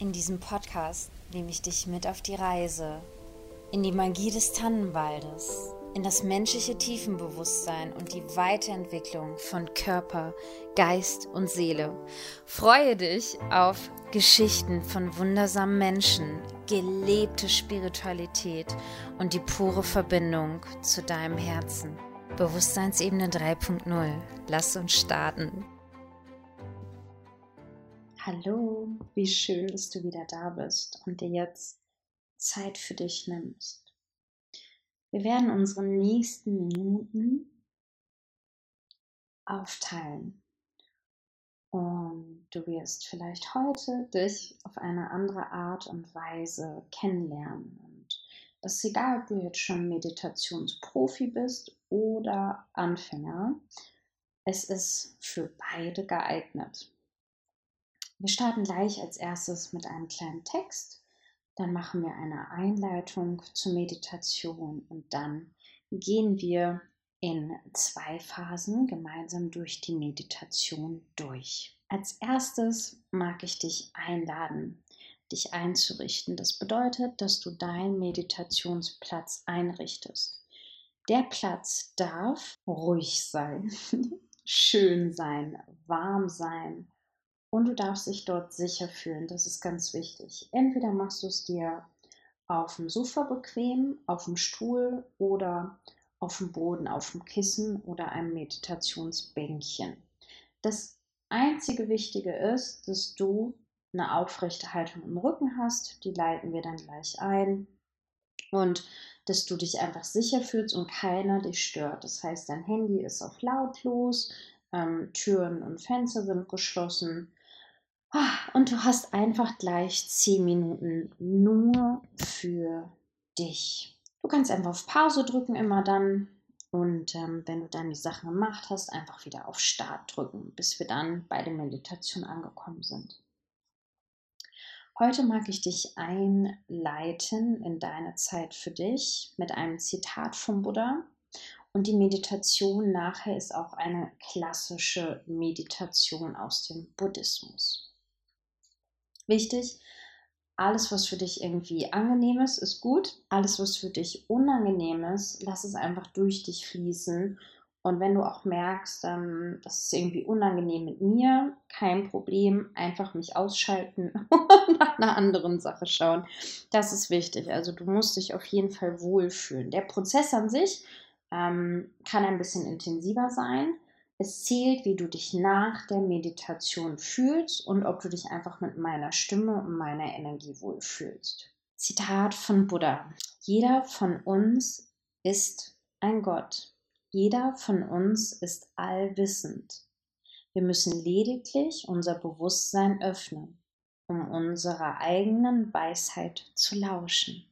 In diesem Podcast nehme ich dich mit auf die Reise, in die Magie des Tannenwaldes, in das menschliche Tiefenbewusstsein und die Weiterentwicklung von Körper, Geist und Seele. Freue dich auf Geschichten von wundersamen Menschen, gelebte Spiritualität und die pure Verbindung zu deinem Herzen. Bewusstseinsebene 3.0. Lass uns starten. Hallo, wie schön, dass du wieder da bist und dir jetzt Zeit für dich nimmst. Wir werden unsere nächsten Minuten aufteilen. Und du wirst vielleicht heute dich auf eine andere Art und Weise kennenlernen. Und es ist egal, ob du jetzt schon Meditationsprofi bist oder Anfänger. Es ist für beide geeignet. Wir starten gleich als erstes mit einem kleinen Text, dann machen wir eine Einleitung zur Meditation und dann gehen wir in zwei Phasen gemeinsam durch die Meditation durch. Als erstes mag ich dich einladen, dich einzurichten. Das bedeutet, dass du deinen Meditationsplatz einrichtest. Der Platz darf ruhig sein, schön sein, warm sein, und du darfst dich dort sicher fühlen. Das ist ganz wichtig. Entweder machst du es dir auf dem Sofa bequem, auf dem Stuhl oder auf dem Boden, auf dem Kissen oder einem Meditationsbänkchen. Das einzige Wichtige ist, dass du eine aufrechte Haltung im Rücken hast. Die leiten wir dann gleich ein. Und dass du dich einfach sicher fühlst und keiner dich stört. Das heißt, dein Handy ist auf lautlos, ähm, Türen und Fenster sind geschlossen und du hast einfach gleich 10 Minuten nur für dich. Du kannst einfach auf Pause drücken, immer dann. Und ähm, wenn du dann die Sachen gemacht hast, einfach wieder auf Start drücken, bis wir dann bei der Meditation angekommen sind. Heute mag ich dich einleiten in deine Zeit für dich mit einem Zitat vom Buddha. Und die Meditation nachher ist auch eine klassische Meditation aus dem Buddhismus. Wichtig, alles, was für dich irgendwie angenehm ist, ist gut. Alles, was für dich unangenehm ist, lass es einfach durch dich fließen. Und wenn du auch merkst, ähm, das ist irgendwie unangenehm mit mir, kein Problem, einfach mich ausschalten und nach einer anderen Sache schauen. Das ist wichtig. Also du musst dich auf jeden Fall wohlfühlen. Der Prozess an sich ähm, kann ein bisschen intensiver sein. Es zählt, wie du dich nach der Meditation fühlst und ob du dich einfach mit meiner Stimme und meiner Energie wohlfühlst. Zitat von Buddha. Jeder von uns ist ein Gott. Jeder von uns ist allwissend. Wir müssen lediglich unser Bewusstsein öffnen, um unserer eigenen Weisheit zu lauschen.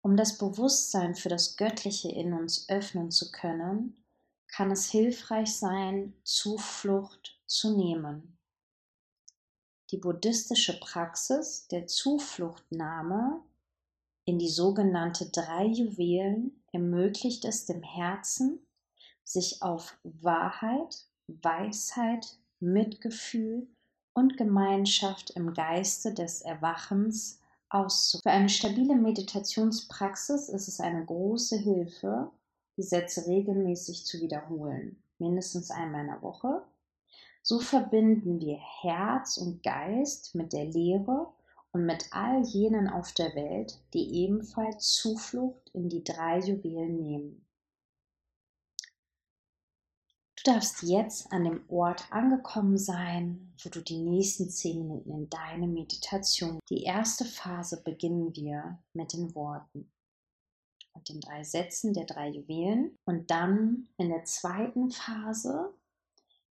Um das Bewusstsein für das Göttliche in uns öffnen zu können, kann es hilfreich sein, Zuflucht zu nehmen. Die buddhistische Praxis der Zufluchtnahme in die sogenannte drei Juwelen ermöglicht es dem Herzen, sich auf Wahrheit, Weisheit, Mitgefühl und Gemeinschaft im Geiste des Erwachens auszuführen. Für eine stabile Meditationspraxis ist es eine große Hilfe, die Sätze regelmäßig zu wiederholen, mindestens einmal in der Woche. So verbinden wir Herz und Geist mit der Lehre und mit all jenen auf der Welt, die ebenfalls Zuflucht in die drei Juwelen nehmen. Du darfst jetzt an dem Ort angekommen sein, wo du die nächsten zehn Minuten in deine Meditation. Die erste Phase beginnen wir mit den Worten und den drei Sätzen der drei Juwelen. Und dann in der zweiten Phase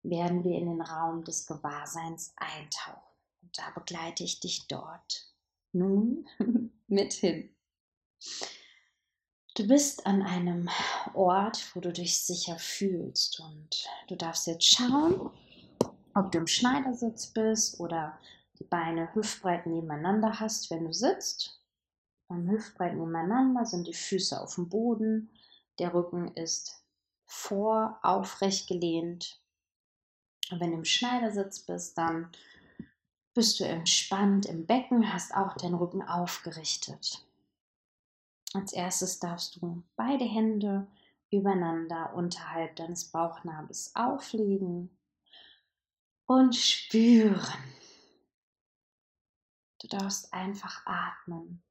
werden wir in den Raum des Gewahrseins eintauchen. Und da begleite ich dich dort nun mit hin. Du bist an einem Ort, wo du dich sicher fühlst und du darfst jetzt schauen, ob du im Schneidersitz bist oder die Beine hüftbreit nebeneinander hast, wenn du sitzt beim Hüftbreit nebeneinander sind die Füße auf dem Boden, der Rücken ist vor aufrecht gelehnt. Und wenn du im Schneidersitz bist, dann bist du entspannt im Becken, hast auch deinen Rücken aufgerichtet. Als erstes darfst du beide Hände übereinander unterhalb deines Bauchnabels auflegen und spüren. Du darfst einfach atmen.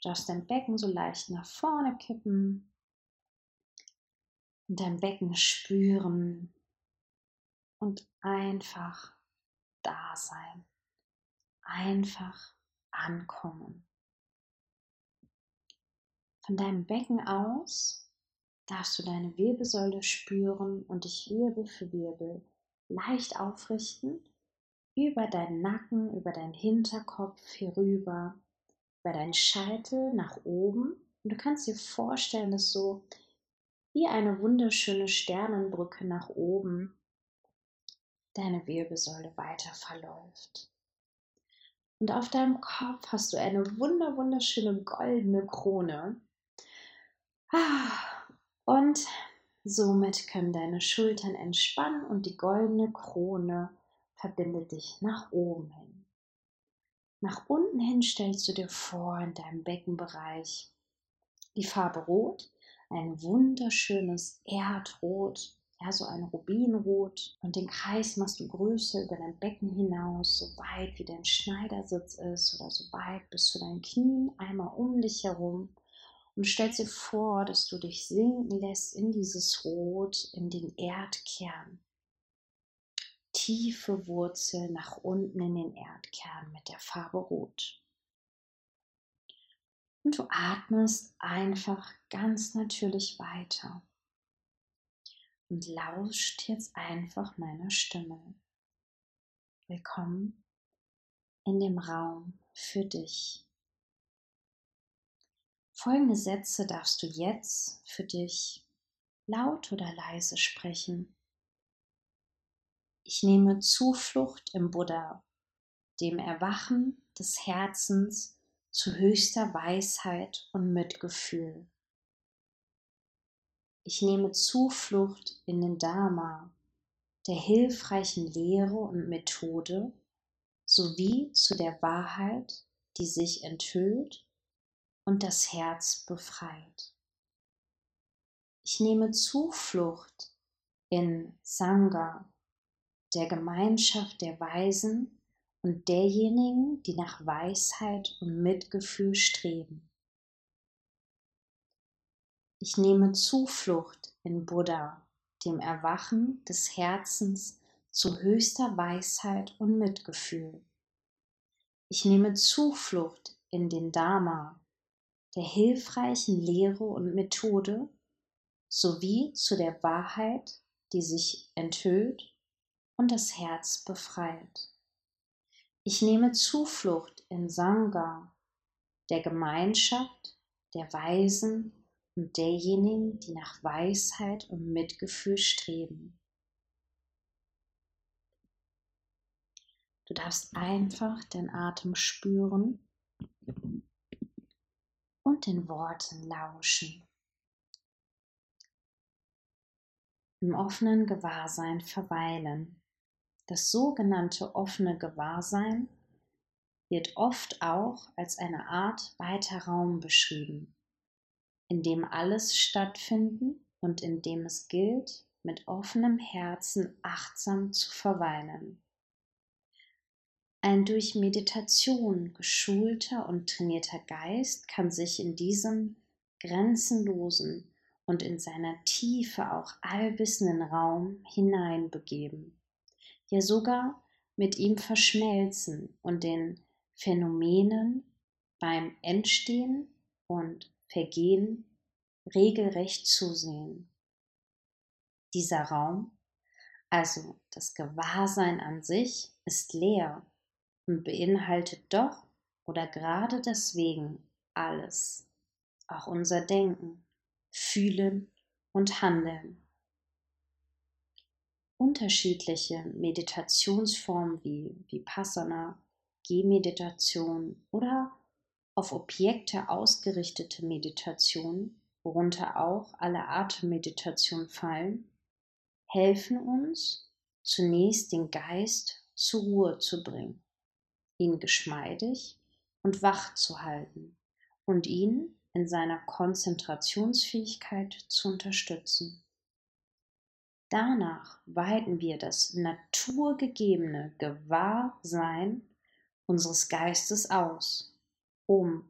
Du darfst dein Becken so leicht nach vorne kippen und dein Becken spüren und einfach da sein. Einfach ankommen. Von deinem Becken aus darfst du deine Wirbelsäule spüren und dich Wirbel für Wirbel leicht aufrichten über deinen Nacken, über deinen Hinterkopf herüber, über deinen Scheitel nach oben. Und du kannst dir vorstellen, dass so wie eine wunderschöne Sternenbrücke nach oben deine Wirbelsäule weiter verläuft. Und auf deinem Kopf hast du eine wunder wunderschöne goldene Krone. Ah, und somit können deine Schultern entspannen und die goldene Krone verbindet dich nach oben hin. Nach unten hin stellst du dir vor in deinem Beckenbereich die Farbe Rot, ein wunderschönes Erdrot, ja, so ein Rubinrot. Und den Kreis machst du größer über dein Becken hinaus, so weit wie dein Schneidersitz ist oder so weit bis zu deinen Knien, einmal um dich herum. Und stellst dir vor, dass du dich sinken lässt in dieses Rot, in den Erdkern. Tiefe Wurzel nach unten in den Erdkern mit der Farbe Rot. Und du atmest einfach ganz natürlich weiter und lauscht jetzt einfach meiner Stimme. Willkommen in dem Raum für dich. Folgende Sätze darfst du jetzt für dich laut oder leise sprechen. Ich nehme Zuflucht im Buddha, dem Erwachen des Herzens zu höchster Weisheit und Mitgefühl. Ich nehme Zuflucht in den Dharma, der hilfreichen Lehre und Methode, sowie zu der Wahrheit, die sich enthüllt und das Herz befreit. Ich nehme Zuflucht in Sangha, der Gemeinschaft der Weisen und derjenigen, die nach Weisheit und Mitgefühl streben. Ich nehme Zuflucht in Buddha, dem Erwachen des Herzens zu höchster Weisheit und Mitgefühl. Ich nehme Zuflucht in den Dharma, der hilfreichen Lehre und Methode, sowie zu der Wahrheit, die sich enthüllt und das Herz befreit. Ich nehme Zuflucht in Sangha, der Gemeinschaft der Weisen und derjenigen, die nach Weisheit und Mitgefühl streben. Du darfst einfach den Atem spüren und den Worten lauschen. Im offenen Gewahrsein verweilen. Das sogenannte offene Gewahrsein wird oft auch als eine Art weiter Raum beschrieben in dem alles stattfinden und in dem es gilt, mit offenem Herzen achtsam zu verweilen. Ein durch Meditation geschulter und trainierter Geist kann sich in diesem grenzenlosen und in seiner Tiefe auch allwissenden Raum hineinbegeben, ja sogar mit ihm verschmelzen und den Phänomenen beim Entstehen und Vergehen regelrecht zusehen. Dieser Raum, also das Gewahrsein an sich, ist leer und beinhaltet doch oder gerade deswegen alles, auch unser Denken, Fühlen und Handeln. Unterschiedliche Meditationsformen wie Vipassana, Gehmeditation oder auf Objekte ausgerichtete Meditation, worunter auch alle Atemmeditationen fallen, helfen uns, zunächst den Geist zur Ruhe zu bringen, ihn geschmeidig und wach zu halten und ihn in seiner Konzentrationsfähigkeit zu unterstützen. Danach weiten wir das naturgegebene Gewahrsein unseres Geistes aus, um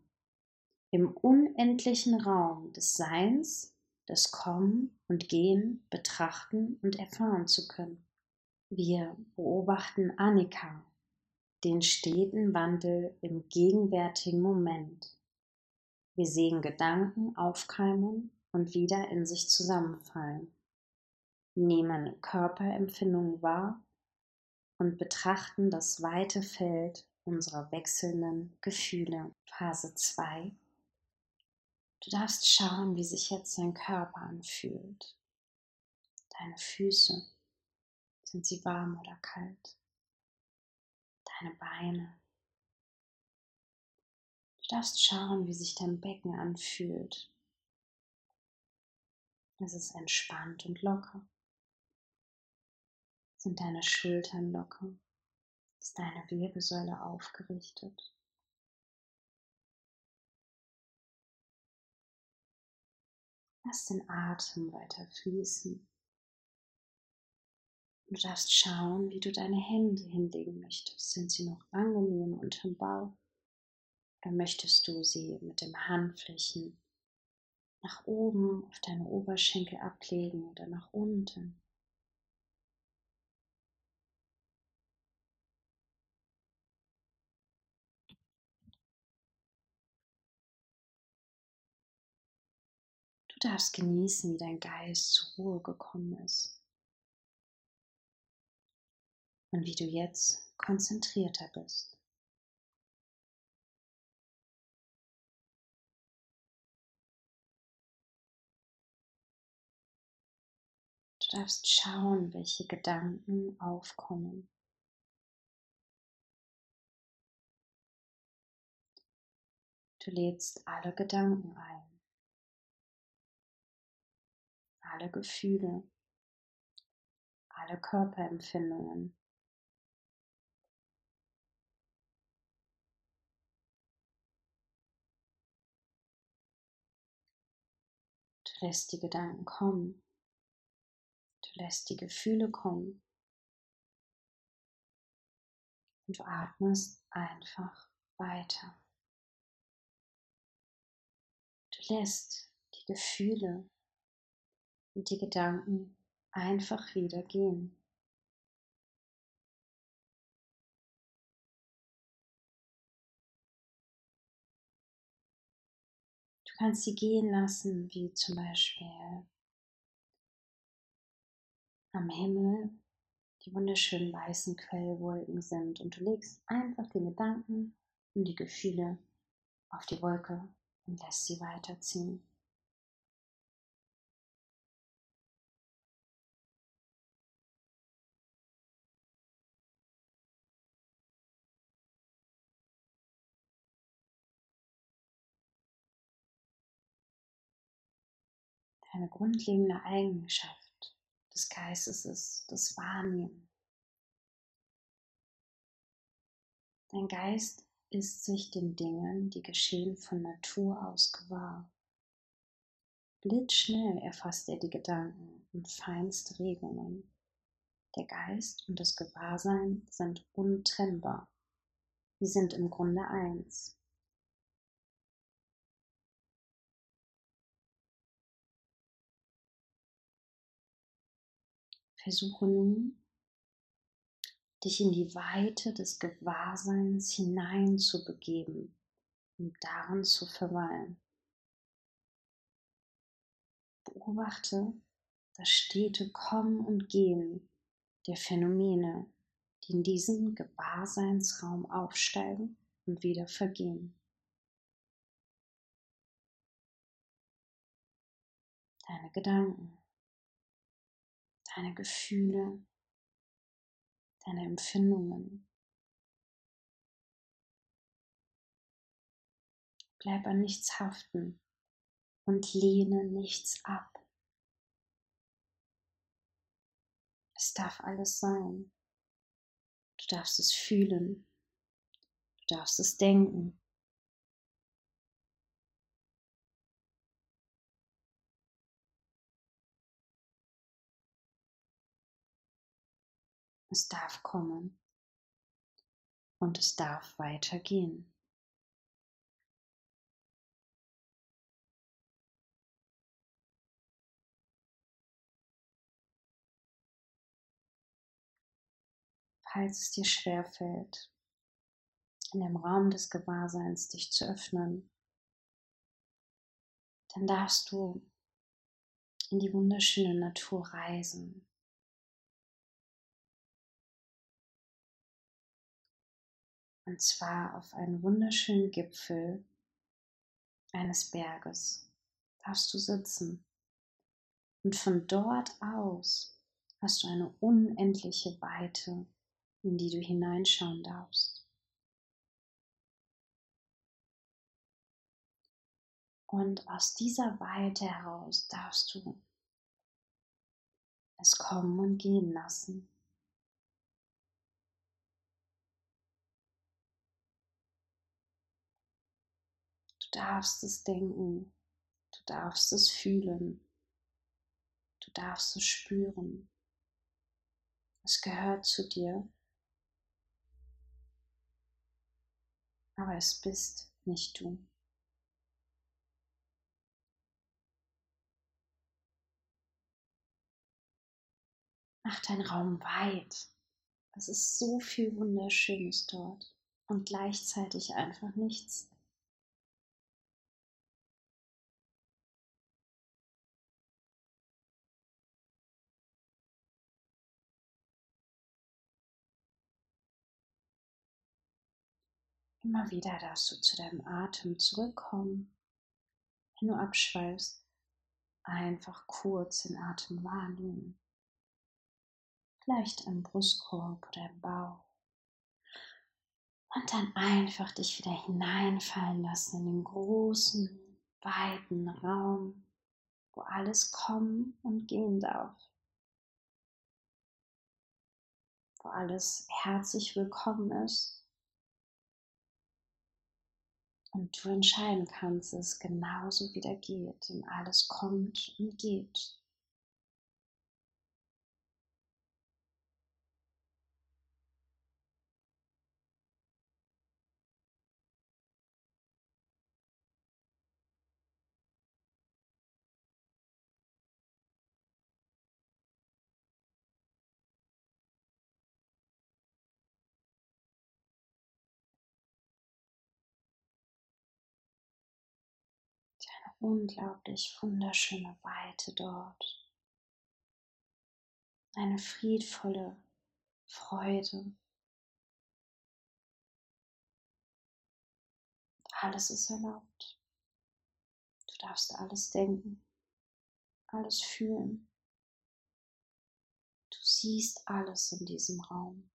im unendlichen Raum des Seins, das Kommen und Gehen betrachten und erfahren zu können. Wir beobachten Annika, den steten Wandel im gegenwärtigen Moment. Wir sehen Gedanken aufkeimen und wieder in sich zusammenfallen, nehmen Körperempfindungen wahr und betrachten das weite Feld unserer wechselnden Gefühle. Phase 2. Du darfst schauen, wie sich jetzt dein Körper anfühlt. Deine Füße. Sind sie warm oder kalt? Deine Beine. Du darfst schauen, wie sich dein Becken anfühlt. Es ist entspannt und locker. Sind deine Schultern locker? Ist deine Wirbelsäule aufgerichtet? Lass den Atem weiter fließen. Du darfst schauen, wie du deine Hände hinlegen möchtest. Sind sie noch angenehm unterm Bauch? Oder möchtest du sie mit den Handflächen nach oben auf deine Oberschenkel ablegen oder nach unten? Du darfst genießen, wie dein Geist zur Ruhe gekommen ist und wie du jetzt konzentrierter bist. Du darfst schauen, welche Gedanken aufkommen. Du lädst alle Gedanken ein, alle Gefühle, alle Körperempfindungen. Du lässt die Gedanken kommen. Du lässt die Gefühle kommen. Und du atmest einfach weiter. Du lässt die Gefühle und die Gedanken einfach wieder gehen. kannst sie gehen lassen, wie zum Beispiel am Himmel die wunderschönen weißen Quellwolken sind und du legst einfach die Gedanken und die Gefühle auf die Wolke und lässt sie weiterziehen. Eine grundlegende Eigenschaft des Geistes ist das Wahrnehmen. Dein Geist ist sich den Dingen, die geschehen, von Natur aus gewahr. Blitzschnell erfasst er die Gedanken und feinste Regungen. Der Geist und das Gewahrsein sind untrennbar. Sie sind im Grunde eins. Versuche nun, dich in die Weite des Gewahrseins hineinzubegeben und darin zu verweilen. Beobachte das stete Kommen und Gehen der Phänomene, die in diesem Gewahrseinsraum aufsteigen und wieder vergehen. Deine Gedanken deine Gefühle, deine Empfindungen. Bleib an nichts haften und lehne nichts ab. Es darf alles sein. Du darfst es fühlen. Du darfst es denken. Es darf kommen und es darf weitergehen. Falls es dir schwerfällt, in dem Raum des Gewahrseins dich zu öffnen, dann darfst du in die wunderschöne Natur reisen. Und zwar auf einen wunderschönen Gipfel eines Berges darfst du sitzen. Und von dort aus hast du eine unendliche Weite, in die du hineinschauen darfst. Und aus dieser Weite heraus darfst du es kommen und gehen lassen. Du darfst es denken, du darfst es fühlen, du darfst es spüren. Es gehört zu dir, aber es bist nicht du. Mach deinen Raum weit. Es ist so viel Wunderschönes dort und gleichzeitig einfach nichts. Immer wieder darfst du zu deinem Atem zurückkommen. Wenn du abschweifst, einfach kurz den Atem wahrnehmen. Vielleicht im Brustkorb oder im Bauch. Und dann einfach dich wieder hineinfallen lassen in den großen, weiten Raum, wo alles kommen und gehen darf. Wo alles herzlich willkommen ist und du entscheiden kannst, es genauso wieder geht und alles kommt und geht. Unglaublich wunderschöne Weite dort. Eine friedvolle Freude. Alles ist erlaubt. Du darfst alles denken, alles fühlen. Du siehst alles in diesem Raum.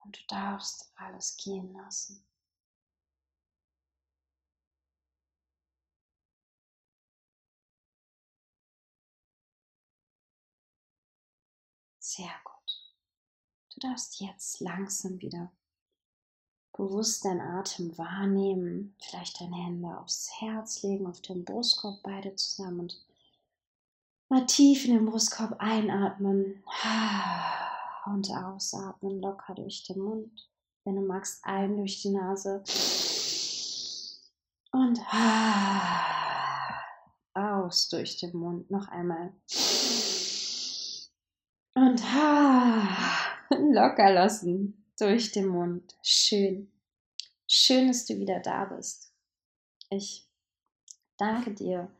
Und du darfst alles gehen lassen. Sehr gut. Du darfst jetzt langsam wieder bewusst deinen Atem wahrnehmen, vielleicht deine Hände aufs Herz legen, auf den Brustkorb beide zusammen und mal tief in den Brustkorb einatmen und ausatmen, locker durch den Mund. Wenn du magst, ein durch die Nase und aus durch den Mund. Noch einmal. Ha, locker lassen durch den Mund. Schön. Schön, dass du wieder da bist. Ich danke dir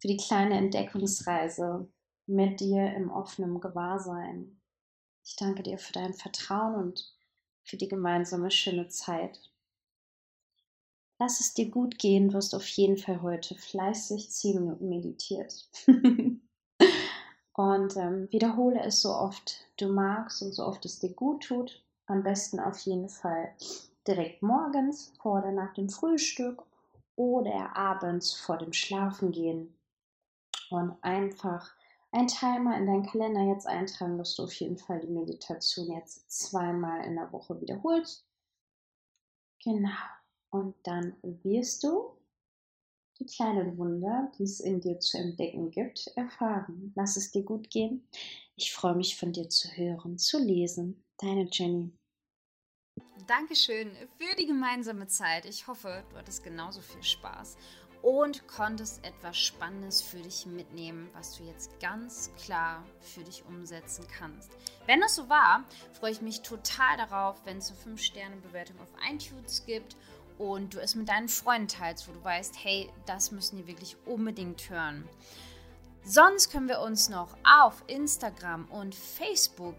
für die kleine Entdeckungsreise mit dir im offenen Gewahrsein. Ich danke dir für dein Vertrauen und für die gemeinsame schöne Zeit. Lass es dir gut gehen, hast auf jeden Fall heute fleißig 10 Minuten meditiert. Und ähm, wiederhole es so oft du magst und so oft es dir gut tut. Am besten auf jeden Fall direkt morgens vor oder nach dem Frühstück oder abends vor dem Schlafengehen. Und einfach einen Timer in deinen Kalender jetzt eintragen, dass du auf jeden Fall die Meditation jetzt zweimal in der Woche wiederholst. Genau. Und dann wirst du die kleinen Wunder, die es in dir zu entdecken gibt, erfahren. Lass es dir gut gehen. Ich freue mich von dir zu hören, zu lesen. Deine Jenny. Dankeschön für die gemeinsame Zeit. Ich hoffe, du hattest genauso viel Spaß und konntest etwas Spannendes für dich mitnehmen, was du jetzt ganz klar für dich umsetzen kannst. Wenn das so war, freue ich mich total darauf, wenn es eine 5-Sterne-Bewertung auf iTunes gibt und du es mit deinen Freunden teilst, wo du weißt, hey, das müssen die wirklich unbedingt hören. Sonst können wir uns noch auf Instagram und Facebook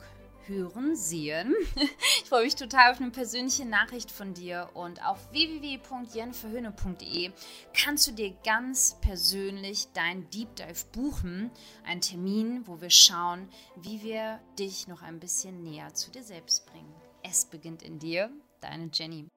hören, sehen. Ich freue mich total auf eine persönliche Nachricht von dir und auf www.jenniferhöhne.de kannst du dir ganz persönlich dein Deep Dive buchen. Ein Termin, wo wir schauen, wie wir dich noch ein bisschen näher zu dir selbst bringen. Es beginnt in dir, deine Jenny.